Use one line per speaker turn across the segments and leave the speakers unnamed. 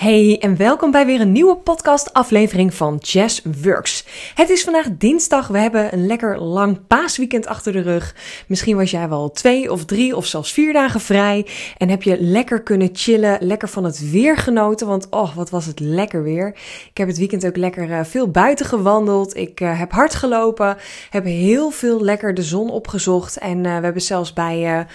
Hey en welkom bij weer een nieuwe podcast aflevering van Jazz Works. Het is vandaag dinsdag, we hebben een lekker lang paasweekend achter de rug. Misschien was jij wel twee of drie of zelfs vier dagen vrij en heb je lekker kunnen chillen, lekker van het weer genoten, want oh wat was het lekker weer. Ik heb het weekend ook lekker uh, veel buiten gewandeld, ik uh, heb hard gelopen, heb heel veel lekker de zon opgezocht en uh, we hebben zelfs bij,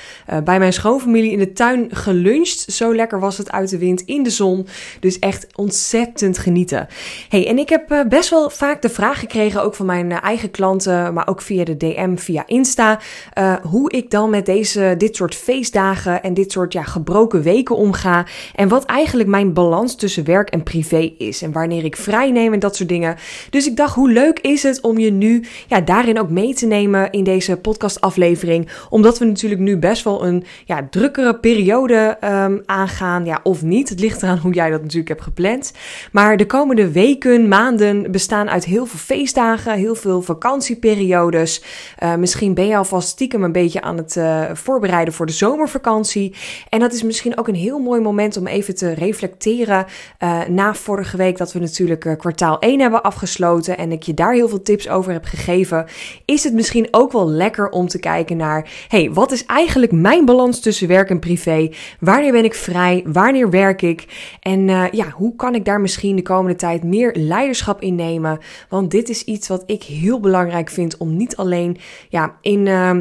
bij mijn schoonfamilie in de tuin geluncht. Zo lekker was het uit de wind in de zon. Dus echt ontzettend genieten. Hey, en ik heb uh, best wel vaak de vraag gekregen, ook van mijn uh, eigen klanten, maar ook via de DM, via Insta, uh, hoe ik dan met deze, dit soort feestdagen en dit soort ja, gebroken weken omga. En wat eigenlijk mijn balans tussen werk en privé is. En wanneer ik vrij neem en dat soort dingen. Dus ik dacht, hoe leuk is het om je nu ja, daarin ook mee te nemen in deze podcastaflevering. Omdat we natuurlijk nu best wel een ja, drukkere periode um, aangaan. Ja, of niet. Het ligt eraan hoe jij dat natuurlijk heb gepland. Maar de komende weken, maanden bestaan uit heel veel feestdagen, heel veel vakantieperiodes. Uh, misschien ben je alvast stiekem een beetje aan het uh, voorbereiden voor de zomervakantie. En dat is misschien ook een heel mooi moment om even te reflecteren. Uh, na vorige week dat we natuurlijk kwartaal 1 hebben afgesloten en ik je daar heel veel tips over heb gegeven, is het misschien ook wel lekker om te kijken naar: hey, wat is eigenlijk mijn balans tussen werk en privé? Wanneer ben ik vrij? Wanneer werk ik? En uh, ja, hoe kan ik daar misschien de komende tijd meer leiderschap in nemen? Want dit is iets wat ik heel belangrijk vind om niet alleen ja, in. Uh,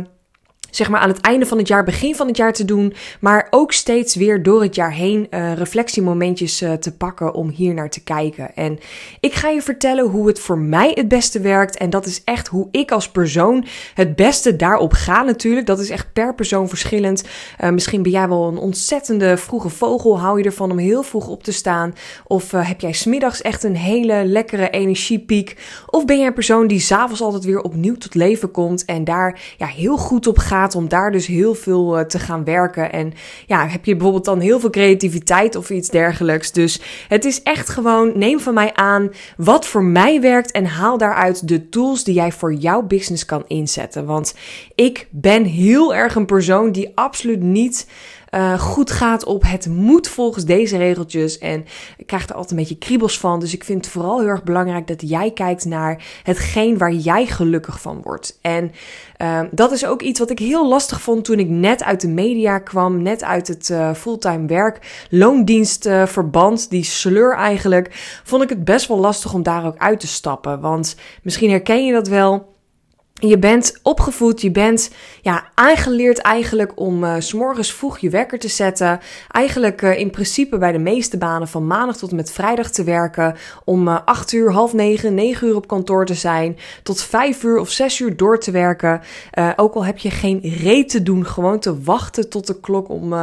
zeg maar aan het einde van het jaar, begin van het jaar te doen. Maar ook steeds weer door het jaar heen uh, reflectiemomentjes uh, te pakken om hier naar te kijken. En ik ga je vertellen hoe het voor mij het beste werkt. En dat is echt hoe ik als persoon het beste daarop ga natuurlijk. Dat is echt per persoon verschillend. Uh, misschien ben jij wel een ontzettende vroege vogel. Hou je ervan om heel vroeg op te staan? Of heb jij smiddags echt een hele lekkere energiepiek? Of ben jij een persoon die s'avonds altijd weer opnieuw tot leven komt en daar ja, heel goed op gaat? Om daar dus heel veel uh, te gaan werken. En ja, heb je bijvoorbeeld dan heel veel creativiteit of iets dergelijks. Dus het is echt gewoon, neem van mij aan wat voor mij werkt en haal daaruit de tools die jij voor jouw business kan inzetten. Want ik ben heel erg een persoon die absoluut niet uh, goed gaat op het moet volgens deze regeltjes. En ik krijg er altijd een beetje kriebels van. Dus ik vind het vooral heel erg belangrijk dat jij kijkt naar hetgeen waar jij gelukkig van wordt. En uh, dat is ook iets wat ik heel lastig vond toen ik net uit de media kwam. Net uit het uh, fulltime werk, loondienstverband, die sleur eigenlijk. Vond ik het best wel lastig om daar ook uit te stappen. Want misschien herken je dat wel. Je bent opgevoed, je bent ja, aangeleerd eigenlijk om uh, s'morgens vroeg je wekker te zetten. Eigenlijk uh, in principe bij de meeste banen van maandag tot en met vrijdag te werken. Om uh, 8 uur, half 9, 9 uur op kantoor te zijn. Tot 5 uur of 6 uur door te werken. Ook al heb je geen reet te doen, gewoon te wachten tot de klok om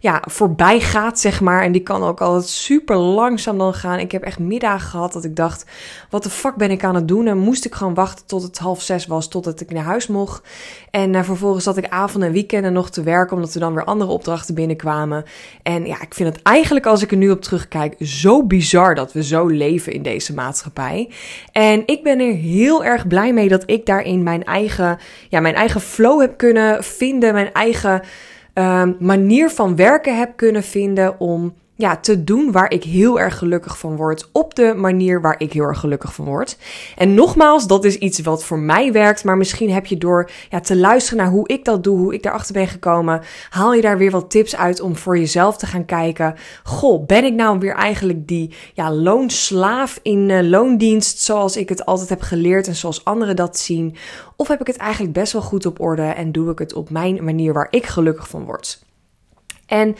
ja, voorbij gaat, zeg maar. En die kan ook altijd super langzaam dan gaan. Ik heb echt middagen gehad dat ik dacht, wat de fuck ben ik aan het doen? En moest ik gewoon wachten tot het half 6 was, totdat ik naar huis mocht. En uh, vervolgens zat ik avond en weekenden nog te werken, omdat er dan weer andere opdrachten binnenkwamen. En ja, ik vind het eigenlijk, als ik er nu op terugkijk, zo bizar dat we zo leven in deze maatschappij. En ik ben er heel erg blij mee dat ik daarin mijn eigen, ja, mijn eigen flow heb kunnen vinden, mijn eigen uh, manier van werken heb kunnen vinden om ja, te doen waar ik heel erg gelukkig van word. Op de manier waar ik heel erg gelukkig van word. En nogmaals, dat is iets wat voor mij werkt. Maar misschien heb je door ja, te luisteren naar hoe ik dat doe, hoe ik daarachter ben gekomen, haal je daar weer wat tips uit om voor jezelf te gaan kijken. Goh, ben ik nou weer eigenlijk die ja, loonslaaf in uh, loondienst zoals ik het altijd heb geleerd en zoals anderen dat zien? Of heb ik het eigenlijk best wel goed op orde en doe ik het op mijn manier waar ik gelukkig van word? En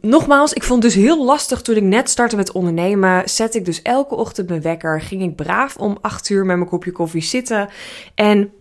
Nogmaals, ik vond het dus heel lastig toen ik net startte met ondernemen. Zet ik dus elke ochtend mijn wekker. Ging ik braaf om 8 uur met mijn kopje koffie zitten. En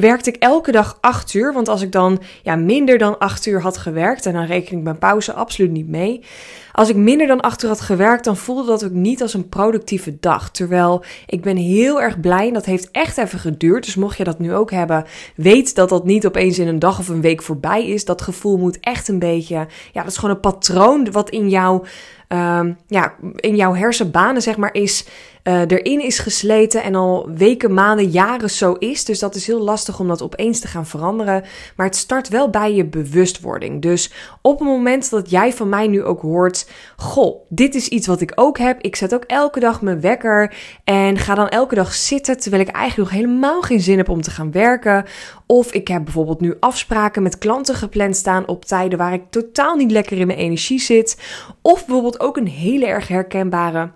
werkte ik elke dag 8 uur. Want als ik dan ja, minder dan 8 uur had gewerkt, en dan reken ik mijn pauze absoluut niet mee. Als ik minder dan 8 uur had gewerkt, dan voelde dat ook niet als een productieve dag. Terwijl ik ben heel erg blij en dat heeft echt even geduurd. Dus mocht je dat nu ook hebben, weet dat dat niet opeens in een dag of een week voorbij is. Dat gevoel moet echt een beetje, ja, dat is gewoon een patroon wat in jou ehm, ja, in jouw hersenbanen zeg maar is uh, erin is gesleten en al weken, maanden, jaren zo is. Dus dat is heel lastig om dat opeens te gaan veranderen. Maar het start wel bij je bewustwording. Dus op het moment dat jij van mij nu ook hoort: Goh, dit is iets wat ik ook heb. Ik zet ook elke dag mijn wekker en ga dan elke dag zitten terwijl ik eigenlijk nog helemaal geen zin heb om te gaan werken. Of ik heb bijvoorbeeld nu afspraken met klanten gepland staan op tijden waar ik totaal niet lekker in mijn energie zit. Of bijvoorbeeld ook een hele erg herkenbare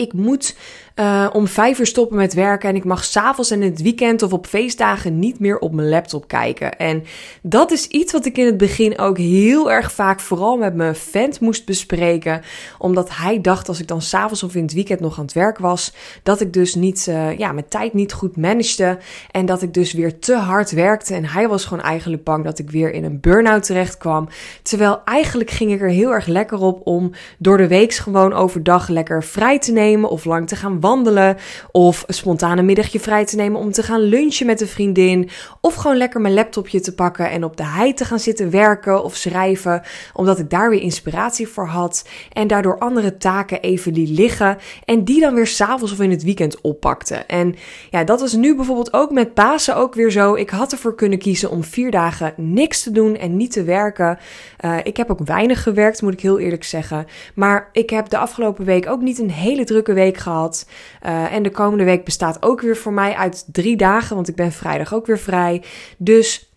ik moet uh, om vijf uur stoppen met werken en ik mag s'avonds en het weekend of op feestdagen niet meer op mijn laptop kijken. En dat is iets wat ik in het begin ook heel erg vaak vooral met mijn vent moest bespreken, omdat hij dacht als ik dan s'avonds of in het weekend nog aan het werk was, dat ik dus niet, uh, ja, mijn tijd niet goed managede en dat ik dus weer te hard werkte en hij was gewoon eigenlijk bang dat ik weer in een burn-out terecht kwam. Terwijl eigenlijk ging ik er heel erg lekker op om door de week gewoon overdag lekker vrij te nemen of lang te gaan wandelen. Of een spontane middagje vrij te nemen om te gaan lunchen met een vriendin. Of gewoon lekker mijn laptopje te pakken en op de hei te gaan zitten werken of schrijven. Omdat ik daar weer inspiratie voor had. En daardoor andere taken even die liggen. En die dan weer s'avonds of in het weekend oppakte. En ja, dat was nu bijvoorbeeld ook met Pasen ook weer zo. Ik had ervoor kunnen kiezen om vier dagen niks te doen en niet te werken. Uh, ik heb ook weinig gewerkt, moet ik heel eerlijk zeggen. Maar ik heb de afgelopen week ook niet een hele drukke week gehad. Uh, en de komende week bestaat ook weer voor mij uit drie dagen, want ik ben vrijdag ook weer vrij. Dus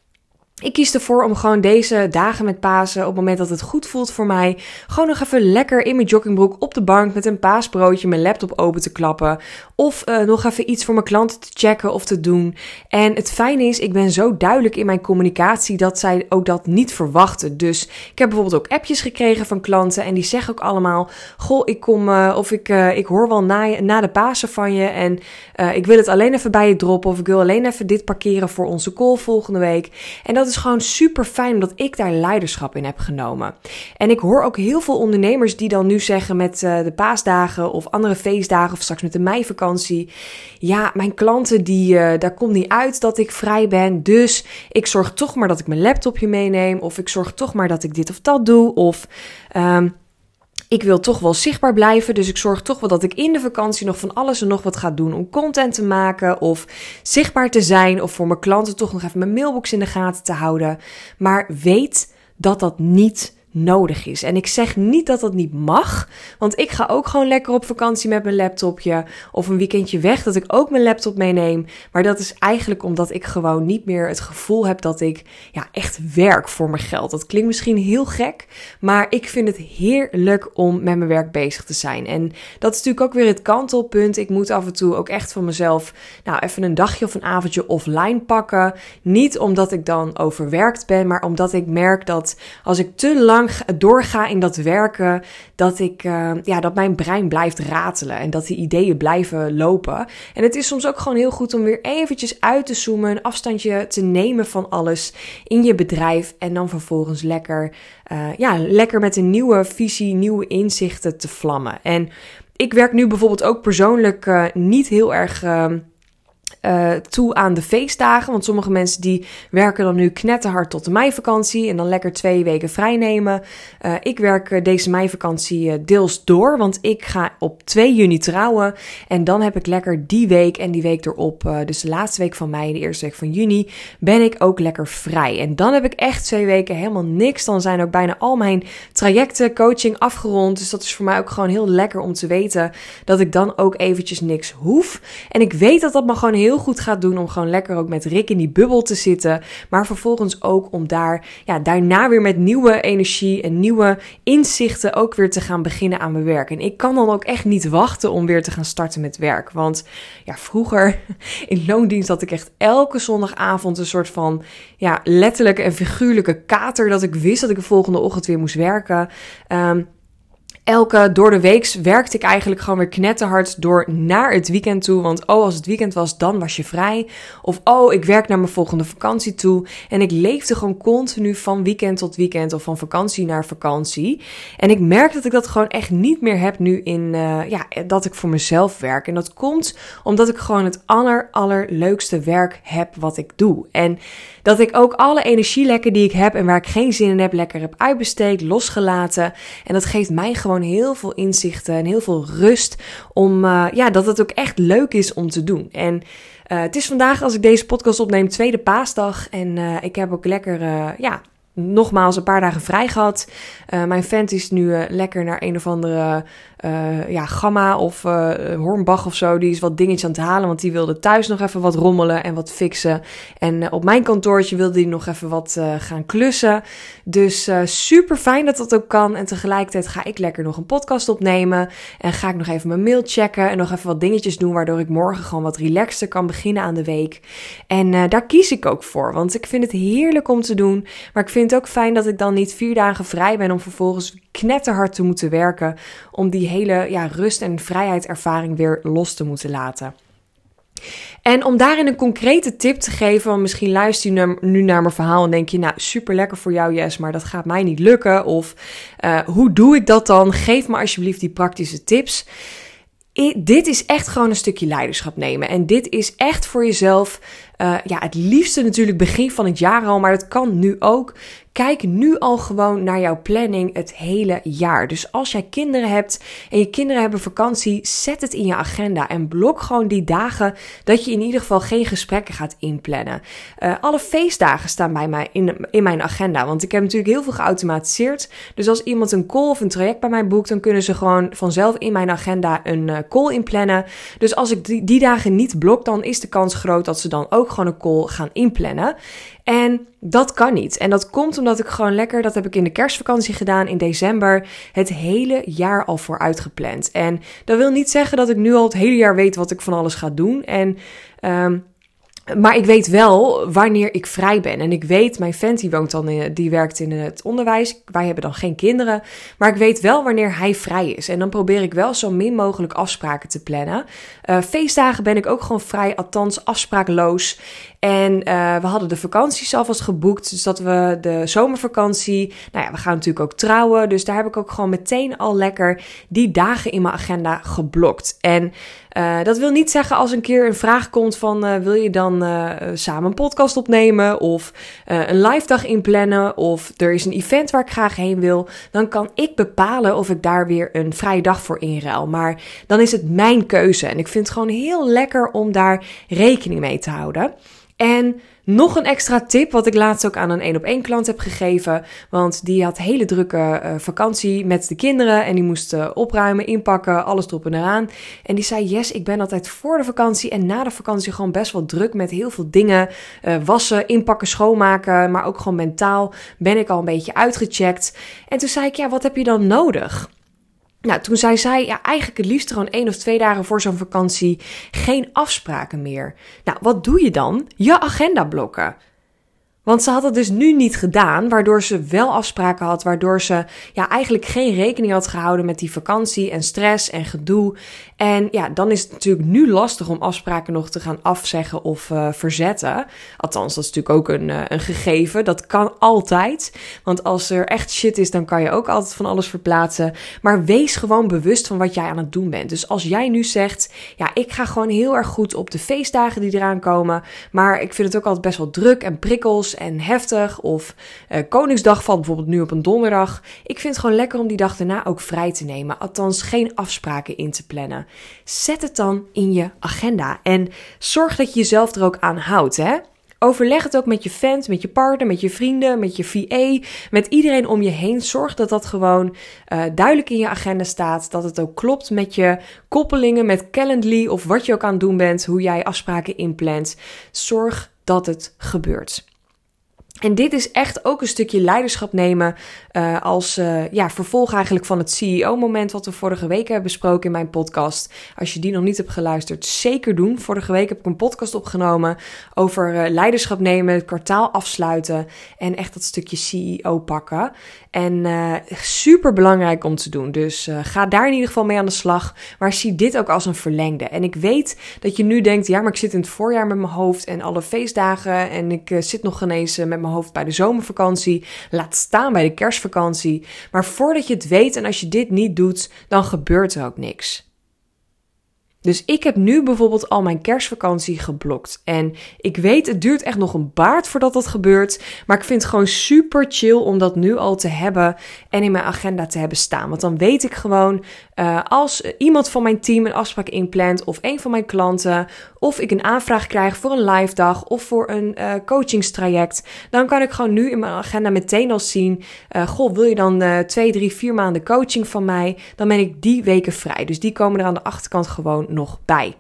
ik kies ervoor om gewoon deze dagen met Pasen, op het moment dat het goed voelt voor mij, gewoon nog even lekker in mijn joggingbroek op de bank met een paasbroodje mijn laptop open te klappen. Of uh, nog even iets voor mijn klanten te checken of te doen. En het fijne is, ik ben zo duidelijk in mijn communicatie dat zij ook dat niet verwachten. Dus ik heb bijvoorbeeld ook appjes gekregen van klanten en die zeggen ook allemaal: Goh, ik kom uh, of ik, uh, ik hoor wel na, na de Pasen van je en ik wil het alleen even bij je droppen of ik wil alleen even dit parkeren voor onze call volgende week. En dat is gewoon super fijn omdat ik daar leiderschap in heb genomen. En ik hoor ook heel veel ondernemers die dan nu zeggen met de paasdagen of andere feestdagen of straks met de meivakantie ja, mijn klanten, die, uh, daar komt niet uit dat ik vrij ben. Dus ik zorg toch maar dat ik mijn laptopje meeneem. Of ik zorg toch maar dat ik dit of dat doe. Of um, ik wil toch wel zichtbaar blijven. Dus ik zorg toch wel dat ik in de vakantie nog van alles en nog wat ga doen om content te maken. Of zichtbaar te zijn. Of voor mijn klanten toch nog even mijn mailbox in de gaten te houden. Maar weet dat dat niet nodig is. En ik zeg niet dat dat niet mag, want ik ga ook gewoon lekker op vakantie met mijn laptopje of een weekendje weg dat ik ook mijn laptop meeneem. Maar dat is eigenlijk omdat ik gewoon niet meer het gevoel heb dat ik ja, echt werk voor mijn geld. Dat klinkt misschien heel gek, maar ik vind het heerlijk om met mijn werk bezig te zijn. En dat is natuurlijk ook weer het kantelpunt. Ik moet af en toe ook echt van mezelf nou even een dagje of een avondje offline pakken. Niet omdat ik dan overwerkt ben, maar omdat ik merk dat als ik te lang doorga in dat werken, dat, ik, uh, ja, dat mijn brein blijft ratelen en dat die ideeën blijven lopen. En het is soms ook gewoon heel goed om weer eventjes uit te zoomen, een afstandje te nemen van alles in je bedrijf en dan vervolgens lekker, uh, ja, lekker met een nieuwe visie, nieuwe inzichten te vlammen. En ik werk nu bijvoorbeeld ook persoonlijk uh, niet heel erg ehm, uh, toe aan de feestdagen. Want sommige mensen die werken dan nu knetterhard tot de meivakantie en dan lekker twee weken vrij nemen. Uh, ik werk eh, deze meivakantie deels door, want ik ga op 2 juni trouwen. En dan heb ik lekker die week en die week erop, dus de laatste week van mei, de eerste week van juni, ben ik ook lekker vrij. En dan heb ik echt twee weken helemaal niks. Dan zijn ook bijna al mijn trajecten, coaching afgerond. Dus dat is voor mij ook gewoon heel lekker om te weten dat ik dan ook eventjes niks hoef. En ik weet dat dat me gewoon heel goed gaat doen om gewoon lekker ook met Rick in die bubbel te zitten. Maar vervolgens ook om daar, ja, daarna weer met nieuwe energie en nieuwe inzichten ook weer te gaan beginnen aan mijn werk. En ik kan dan ook echt niet wachten om weer te gaan starten met werk. Want ja, vroeger in loondienst had ik echt elke zondagavond een soort van, ja, letterlijke en figuurlijke kater. Dat ik wist dat ik de volgende ochtend weer moest werken. Um, elke door de week werkte ik eigenlijk gewoon weer knetterhard door naar het weekend toe. Want oh, als het weekend was, dan was je vrij. Of oh, ik werk naar mijn volgende vakantie toe. En ik leefde gewoon continu van weekend tot weekend of van vakantie naar vakantie. En ik merk dat ik dat gewoon echt niet meer heb nu in, uh, ja, dat ik voor mezelf werk. En dat komt omdat ik gewoon het aller, allerleukste werk heb wat ik doe. En dat ik ook alle energielekken die ik heb en waar ik geen zin in heb, lekker heb uitbesteed, losgelaten. En dat geeft mij gewoon heel veel inzichten en heel veel rust. Om uh, ja, dat het ook echt leuk is om te doen. En uh, het is vandaag, als ik deze podcast opneem, tweede paasdag. En uh, ik heb ook lekker ja, nogmaals een paar dagen vrij gehad. Mijn vent is nu lekker naar een of andere uh, ja, gamma of Hornbach of zo. Die is wat dingetjes aan het halen, want die wilde thuis nog even wat rommelen en wat fixen. En op mijn kantoortje wilde hij nog even wat gaan klussen. Dus super fijn dat dat ook kan. En tegelijkertijd ga ik lekker nog een podcast opnemen. En ga ik nog even mijn mail checken en nog even wat dingetjes doen, waardoor ik morgen gewoon wat relaxter kan beginnen aan de week. En daar kies ik ook voor, want ik vind het heerlijk om te doen. Maar ik vind het ook fijn dat ik dan niet vier dagen vrij ben om vervolgens knetterhard te moeten werken. Om die hele ja, rust- en vrijheidservaring weer los te moeten laten. En om daarin een concrete tip te geven, misschien luister je nu naar mijn verhaal en denk je, nou super lekker voor jou, Jess, maar dat gaat mij niet lukken. Of uh, hoe doe ik dat dan? Geef me alsjeblieft die praktische tips. Dit is echt gewoon een stukje leiderschap nemen. En dit is echt voor jezelf, uh, ja, het liefste natuurlijk begin van het jaar al, maar dat kan nu ook. Kijk nu al gewoon naar jouw planning het hele jaar. Dus als jij kinderen hebt en je kinderen hebben vakantie, zet het in je agenda en blok gewoon die dagen dat je in ieder geval geen gesprekken gaat inplannen. Uh, alle feestdagen staan bij mij in, in mijn agenda, want ik heb natuurlijk heel veel geautomatiseerd. Dus als iemand een call of een traject bij mij boekt, dan kunnen ze gewoon vanzelf in mijn agenda een uh, call inplannen. Dus als ik die, die dagen niet blok, dan is de kans groot dat ze dan ook gewoon een call gaan inplannen. En dat kan niet. En dat komt omdat ik gewoon lekker, dat heb ik in de kerstvakantie gedaan in december, het hele jaar al vooruit gepland. En dat wil niet zeggen dat ik nu al het hele jaar weet wat ik van alles ga doen. En um, maar ik weet wel wanneer ik vrij ben. En ik weet, mijn vent woont dan, in, die werkt in het onderwijs. Wij hebben dan geen kinderen. Maar ik weet wel wanneer hij vrij is. En dan probeer ik wel zo min mogelijk afspraken te plannen. Uh, feestdagen ben ik ook gewoon vrij, althans afspraakloos. En uh, we hadden de vakanties alvast geboekt. Dus dat we de zomervakantie. Nou ja, we gaan natuurlijk ook trouwen. Dus daar heb ik ook gewoon meteen al lekker die dagen in mijn agenda geblokt. En uh, dat wil niet zeggen als een keer een vraag komt van uh, wil je dan samen een podcast opnemen of een live dag inplannen of er is een event waar ik graag heen wil, dan kan ik bepalen of ik daar weer een vrije dag voor inruil. Maar dan is het mijn keuze en ik vind het gewoon heel lekker om daar rekening mee te houden. En nog een extra tip, wat ik laatst ook aan een één op één klant heb gegeven. Want die had hele drukke uh, vakantie met de kinderen. En die moest uh, opruimen, inpakken, alles erop en eraan. En die zei: Yes, ik ben altijd voor de vakantie en na de vakantie gewoon best wel druk met heel veel dingen. Uh, wassen, inpakken, schoonmaken. Maar ook gewoon mentaal ben ik al een beetje uitgecheckt. En toen zei ik: Ja, wat heb je dan nodig? Nou, toen zei zij, ja, eigenlijk het liefst gewoon één of twee dagen voor zo'n vakantie geen afspraken meer. Nou, wat doe je dan? Je agenda blokken. Want ze had het dus nu niet gedaan, waardoor ze wel afspraken had, waardoor ze ja, eigenlijk geen rekening had gehouden met die vakantie en stress en gedoe. En ja, dan is het natuurlijk nu lastig om afspraken nog te gaan afzeggen of uh, verzetten. Althans, dat is natuurlijk ook een, uh, een gegeven. Dat kan altijd. Want als er echt shit is, dan kan je ook altijd van alles verplaatsen. Maar wees gewoon bewust van wat jij aan het doen bent. Dus als jij nu zegt, ja, ik ga gewoon heel erg goed op de feestdagen die eraan komen. Maar ik vind het ook altijd best wel druk en prikkels en heftig. Of uh, Koningsdag valt bijvoorbeeld nu op een donderdag. Ik vind het gewoon lekker om die dag daarna ook vrij te nemen. Althans, geen afspraken in te plannen. Zet het dan in je agenda. En zorg dat je jezelf er ook aan houdt. Hè? Overleg het ook met je fans, met je partner, met je vrienden, met je VA, met iedereen om je heen. Zorg dat dat gewoon uh, duidelijk in je agenda staat. Dat het ook klopt met je koppelingen, met Calendly of wat je ook aan het doen bent, hoe jij afspraken inplant. Zorg dat het gebeurt. En dit is echt ook een stukje leiderschap nemen uh, als uh, ja, vervolg eigenlijk van het CEO-moment wat we vorige week hebben besproken in mijn podcast. Als je die nog niet hebt geluisterd, zeker doen. Vorige week heb ik een podcast opgenomen over uh, leiderschap nemen, het kwartaal afsluiten en echt dat stukje CEO pakken. En super belangrijk om te doen. Dus ga daar in ieder geval mee aan de slag. Maar zie dit ook als een verlengde. En ik weet dat je nu denkt, ja, maar ik zit in het voorjaar met mijn hoofd en alle feestdagen en ik zit nog genezen met mijn hoofd bij de zomervakantie. Laat staan bij de kerstvakantie. Maar voordat je het weet en als je dit niet doet, dan gebeurt er ook niks. Dus ik heb nu bijvoorbeeld al mijn kerstvakantie geblokt. En ik weet, het duurt echt nog een baard voordat dat gebeurt. Maar ik vind het gewoon super chill om dat nu al te hebben en in mijn agenda te hebben staan. Want dan weet ik gewoon, uh, als iemand van mijn team een afspraak inplant, of een van mijn klanten, of ik een aanvraag krijg voor een live dag of voor een uh, coachingstraject, dan kan ik gewoon nu in mijn agenda meteen al zien: uh, Goh, wil je dan twee, drie, vier maanden coaching van mij? Dan ben ik die weken vrij. Dus die komen er aan de achterkant gewoon nog bij.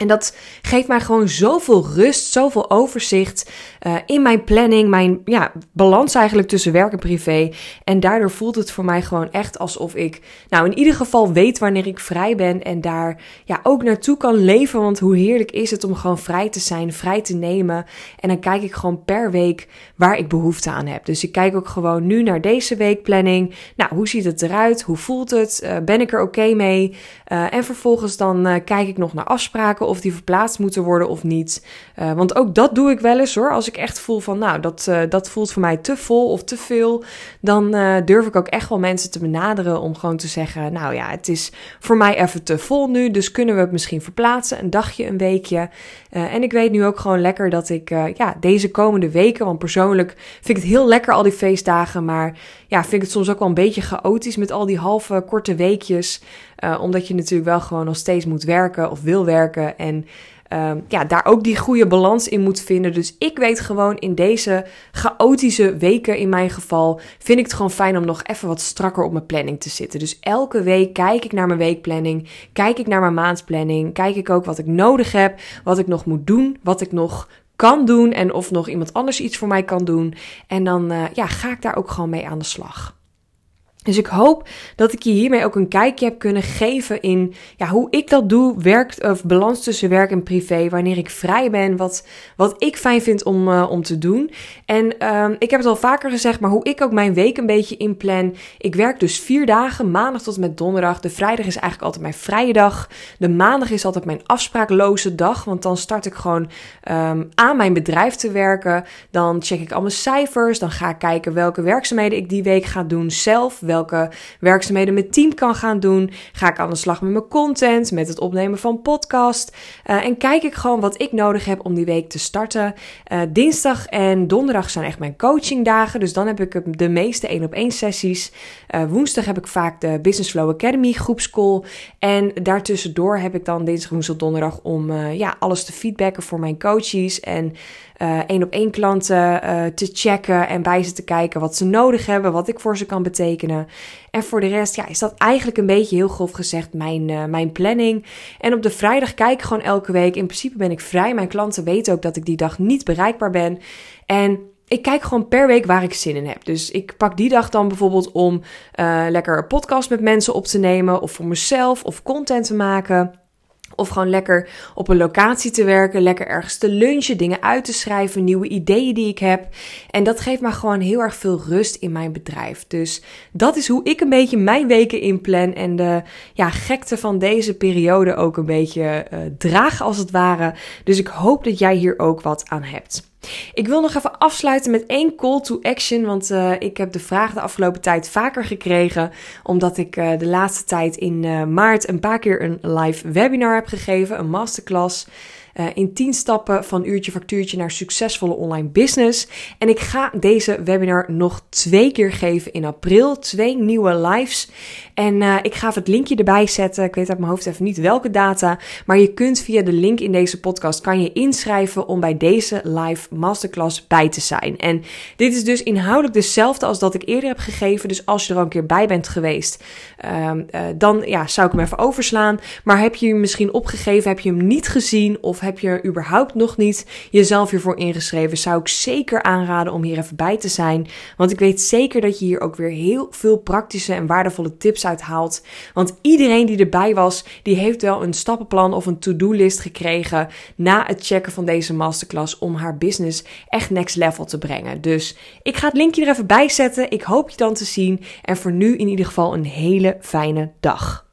En dat geeft mij gewoon zoveel rust, zoveel overzicht uh, in mijn planning, mijn ja, balans eigenlijk tussen werk en privé. En daardoor voelt het voor mij gewoon echt alsof ik, nou in ieder geval weet wanneer ik vrij ben en daar ja, ook naartoe kan leven. Want hoe heerlijk is het om gewoon vrij te zijn, vrij te nemen. En dan kijk ik gewoon per week waar ik behoefte aan heb. Dus ik kijk ook gewoon nu naar deze weekplanning. Nou, hoe ziet het eruit? Hoe voelt het? Uh, ben ik er oké mee? Uh, en vervolgens dan kijk ik nog naar afspraken of die verplaatst moeten worden of niet. Uh, want ook dat doe ik wel eens hoor. Als ik echt voel van, nou, dat, uh, dat voelt voor mij te vol of te veel, dan uh, durf ik ook echt wel mensen te benaderen om gewoon te zeggen, nou ja, het is voor mij even te vol nu, dus kunnen we het misschien verplaatsen, een dagje, een weekje. en ik weet nu ook gewoon lekker dat ik, ja, deze komende weken, want persoonlijk vind ik het heel lekker al die feestdagen, maar ja, vind ik het soms ook wel een beetje chaotisch met al die halve korte weekjes. Uh, omdat je natuurlijk wel gewoon nog steeds moet werken of wil werken. En uh, ja, daar ook die goede balans in moet vinden. Dus ik weet gewoon in deze chaotische weken in mijn geval, vind ik het gewoon fijn om nog even wat strakker op mijn planning te zitten. Dus elke week kijk ik naar mijn weekplanning, kijk ik naar mijn maandplanning, kijk ik ook wat ik nodig heb, wat ik nog moet doen, wat ik nog kan doen en of nog iemand anders iets voor mij kan doen. En dan uh, ja, ga ik daar ook gewoon mee aan de slag. Dus ik hoop dat ik je hiermee ook een kijkje heb kunnen geven in ja, hoe ik dat doe, werk, of balans tussen werk en privé, wanneer ik vrij ben, wat, wat ik fijn vind om, uh, om te doen. En um, ik heb het al vaker gezegd, maar hoe ik ook mijn week een beetje inplan. Ik werk dus vier dagen, maandag tot en met donderdag. De vrijdag is eigenlijk altijd mijn vrije dag. De maandag is altijd mijn afspraakloze dag, want dan start ik gewoon um, aan mijn bedrijf te werken. Dan check ik al mijn cijfers, dan ga ik kijken welke werkzaamheden ik die week ga doen zelf welke werkzaamheden mijn team kan gaan doen. Ga ik aan de slag met mijn content, met het opnemen van podcast. Uh, en kijk ik gewoon wat ik nodig heb om die week te starten. Uh, dinsdag en donderdag zijn echt mijn coachingdagen. Dus dan heb ik de meeste één op één sessies. Uh, woensdag heb ik vaak de Business Flow Academy groepscall. En daartussendoor heb ik dan dinsdag, woensdag, donderdag om ja, alles te feedbacken voor mijn coaches. En één op één klanten te checken en bij ze te kijken wat ze nodig hebben, wat ik voor ze kan betekenen. En voor de rest ja, is dat eigenlijk een beetje heel grof gezegd mijn, uh, mijn planning. En op de vrijdag kijk ik gewoon elke week. In principe ben ik vrij. Mijn klanten weten ook dat ik die dag niet bereikbaar ben. En ik kijk gewoon per week waar ik zin in heb. Dus ik pak die dag dan bijvoorbeeld om lekker een podcast met mensen op te nemen. Of voor mezelf of content te maken. Of gewoon lekker op een locatie te werken, lekker ergens te lunchen, dingen uit te schrijven, nieuwe ideeën die ik heb. En dat geeft me gewoon heel erg veel rust in mijn bedrijf. Dus dat is hoe ik een beetje mijn weken inplan en de ja, gekte van deze periode ook een beetje uh, draag als het ware. Dus ik hoop dat jij hier ook wat aan hebt. Ik wil nog even afsluiten met één call to action, want uh, ik heb de vraag de afgelopen tijd vaker gekregen, omdat ik uh, de laatste tijd in uh, maart een paar keer een live webinar heb gegeven, een masterclass. In 10 stappen van uurtje factuurtje naar succesvolle online business. En ik ga deze webinar nog twee keer geven in april. Twee nieuwe lives. En uh, ik ga het linkje erbij zetten. Ik weet uit mijn hoofd even niet welke data. Maar je kunt via de link in deze podcast kan je inschrijven om bij deze live masterclass bij te zijn. En dit is dus inhoudelijk dezelfde als dat ik eerder heb gegeven. Dus als je er al een keer bij bent geweest, uh, dan ja, zou ik hem even overslaan. Maar heb je hem misschien opgegeven, heb je hem niet gezien of heb je überhaupt nog niet jezelf hiervoor ingeschreven, zou ik zeker aanraden om hier even bij te zijn. Want ik weet zeker dat je hier ook weer heel veel praktische en waardevolle tips haalt. Want iedereen die erbij was, die heeft wel een stappenplan of een to-do-list gekregen na het checken van deze masterclass om haar business echt next level te brengen. Dus ik ga het linkje er even bij zetten. Ik hoop je dan te zien. En voor nu in ieder geval een hele fijne dag.